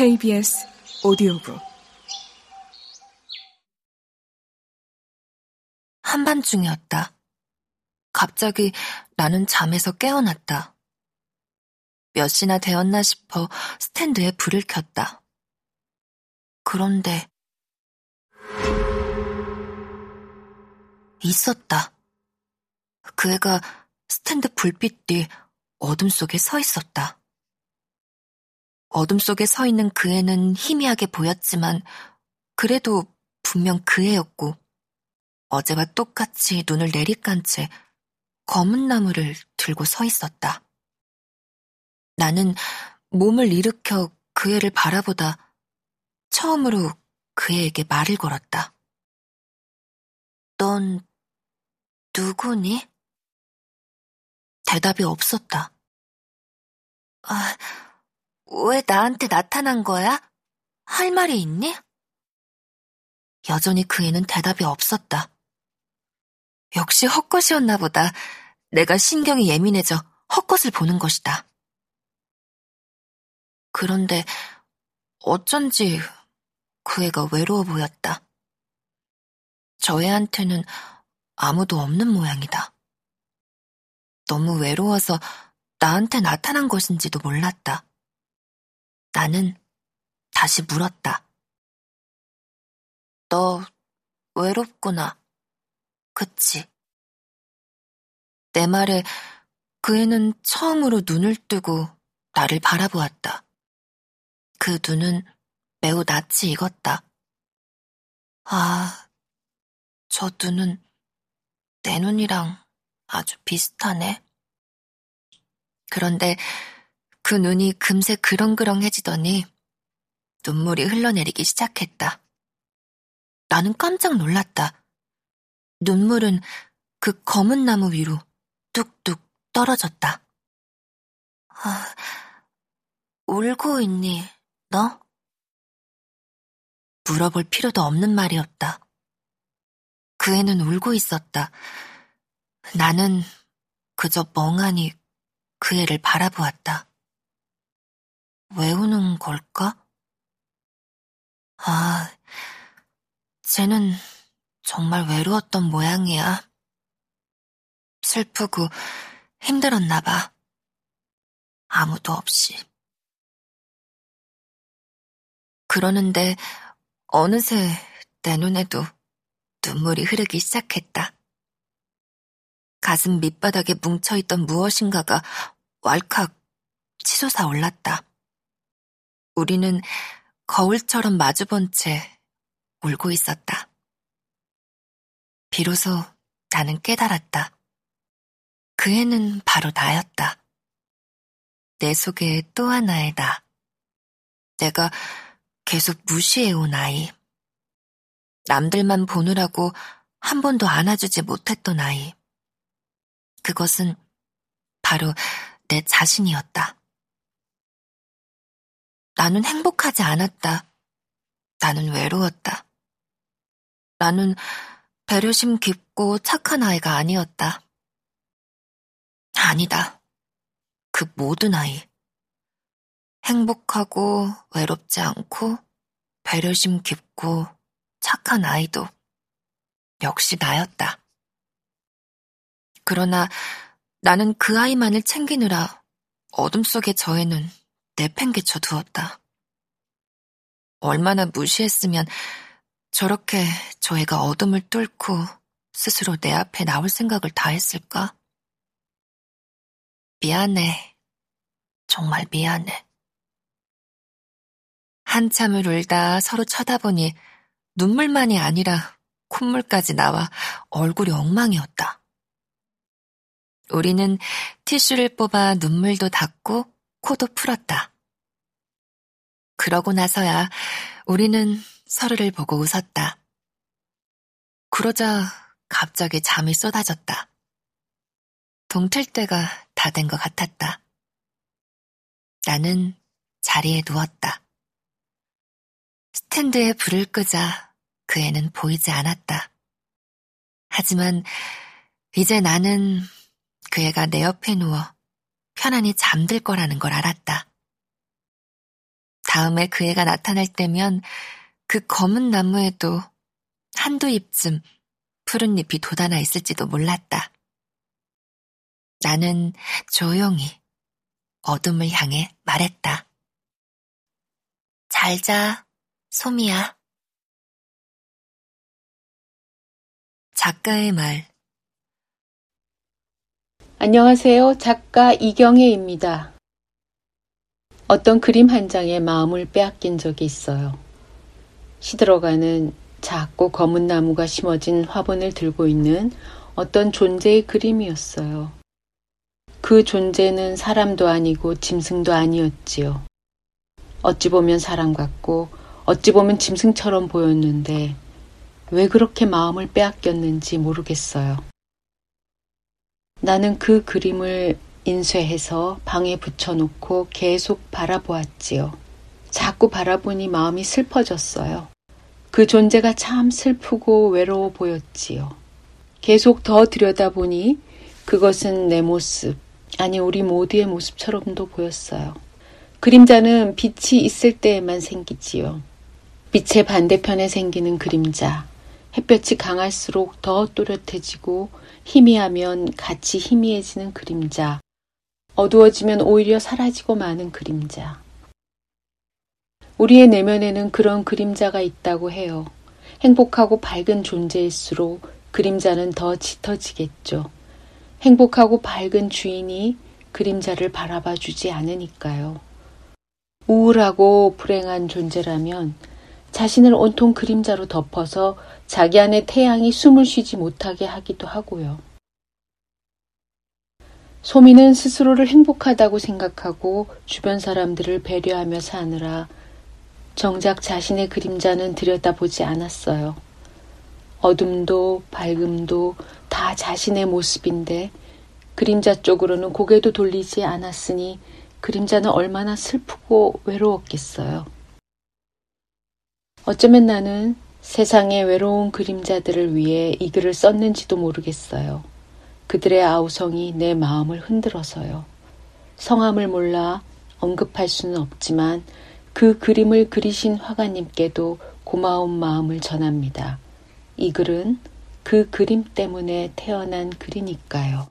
KBS 오디오북 한밤중이었다. 갑자기 나는 잠에서 깨어났다. 몇 시나 되었나 싶어 스탠드에 불을 켰다. 그런데 있었다. 그 애가 스탠드 불빛 뒤 어둠 속에 서 있었다. 어둠 속에 서 있는 그 애는 희미하게 보였지만 그래도 분명 그 애였고 어제와 똑같이 눈을 내리깐 채 검은 나무를 들고 서 있었다. 나는 몸을 일으켜 그 애를 바라보다 처음으로 그 애에게 말을 걸었다. 넌 누구니? 대답이 없었다. 아, 왜 나한테 나타난 거야? 할 말이 있니? 여전히 그 애는 대답이 없었다. 역시 헛것이었나 보다. 내가 신경이 예민해져 헛것을 보는 것이다. 그런데 어쩐지 그 애가 외로워 보였다. 저 애한테는 아무도 없는 모양이다. 너무 외로워서 나한테 나타난 것인지도 몰랐다. 나는 다시 물었다. 너 외롭구나. 그치? 내 말에 그 애는 처음으로 눈을 뜨고 나를 바라보았다. 그 눈은 매우 낯이 익었다. 아, 저 눈은 내 눈이랑 아주 비슷하네. 그런데 그 눈이 금세 그렁그렁해지더니 눈물이 흘러내리기 시작했다. 나는 깜짝 놀랐다. 눈물은 그 검은 나무 위로 뚝뚝 떨어졌다. 아, 울고 있니, 너? 물어볼 필요도 없는 말이었다. 그 애는 울고 있었다. 나는 그저 멍하니 그 애를 바라보았다. 왜 우는 걸까? 아, 쟤는 정말 외로웠던 모양이야. 슬프고 힘들었나 봐. 아무도 없이. 그러는데 어느새 내 눈에도 눈물이 흐르기 시작했다. 가슴 밑바닥에 뭉쳐있던 무엇인가가 왈칵 치솟아 올랐다. 우리는 거울처럼 마주본 채 울고 있었다. 비로소 나는 깨달았다. 그 애는 바로 나였다. 내 속에 또 하나의 나. 내가 계속 무시해온 아이. 남들만 보느라고 한 번도 안아주지 못했던 아이. 그것은 바로 내 자신이었다. 나는 행복하지 않았다. 나는 외로웠다. 나는 배려심 깊고 착한 아이가 아니었다. 아니다. 그 모든 아이. 행복하고 외롭지 않고 배려심 깊고 착한 아이도 역시 나였다. 그러나 나는 그 아이만을 챙기느라 어둠 속의 저에는 내팽개쳐 두었다. 얼마나 무시했으면 저렇게 저 애가 어둠을 뚫고 스스로 내 앞에 나올 생각을 다 했을까? 미안해. 정말 미안해. 한참을 울다 서로 쳐다보니 눈물만이 아니라 콧물까지 나와 얼굴이 엉망이었다. 우리는 티슈를 뽑아 눈물도 닦고 코도 풀었다. 그러고 나서야 우리는 서로를 보고 웃었다. 그러자 갑자기 잠이 쏟아졌다. 동틀 때가 다 된 것 같았다. 나는 자리에 누웠다. 스탠드에 불을 끄자 그 애는 보이지 않았다. 하지만 이제 나는 그 애가 내 옆에 누워 편안히 잠들 거라는 걸 알았다. 다음에 그 애가 나타날 때면 그 검은 나무에도 한두 잎쯤 푸른 잎이 돋아나 있을지도 몰랐다. 나는 조용히 어둠을 향해 말했다. 잘 자, 소미야. 작가의 말. 안녕하세요. 작가 이경혜입니다. 어떤 그림 한 장에 마음을 빼앗긴 적이 있어요. 시들어가는 작고 검은 나무가 심어진 화분을 들고 있는 어떤 존재의 그림이었어요. 그 존재는 사람도 아니고 짐승도 아니었지요. 어찌 보면 사람 같고 어찌 보면 짐승처럼 보였는데 왜 그렇게 마음을 빼앗겼는지 모르겠어요. 나는 그 그림을 인쇄해서 방에 붙여놓고 계속 바라보았지요. 자꾸 바라보니 마음이 슬퍼졌어요. 그 존재가 참 슬프고 외로워 보였지요. 계속 더 들여다보니 그것은 내 모습, 아니 우리 모두의 모습처럼도 보였어요. 그림자는 빛이 있을 때에만 생기지요. 빛의 반대편에 생기는 그림자. 햇볕이 강할수록 더 또렷해지고 희미하면 같이 희미해지는 그림자. 어두워지면 오히려 사라지고 마는 그림자. 우리의 내면에는 그런 그림자가 있다고 해요. 행복하고 밝은 존재일수록 그림자는 더 짙어지겠죠. 행복하고 밝은 주인이 그림자를 바라봐 주지 않으니까요. 우울하고 불행한 존재라면 자신을 온통 그림자로 덮어서 자기 안에 태양이 숨을 쉬지 못하게 하기도 하고요. 소미는 스스로를 행복하다고 생각하고 주변 사람들을 배려하며 사느라 정작 자신의 그림자는 들여다보지 않았어요. 어둠도 밝음도 다 자신의 모습인데 그림자 쪽으로는 고개도 돌리지 않았으니 그림자는 얼마나 슬프고 외로웠겠어요. 어쩌면 나는 세상의 외로운 그림자들을 위해 이 글을 썼는지도 모르겠어요. 그들의 아우성이 내 마음을 흔들어서요. 성함을 몰라 언급할 수는 없지만 그 그림을 그리신 화가님께도 고마운 마음을 전합니다. 이 글은 그 그림 때문에 태어난 글이니까요.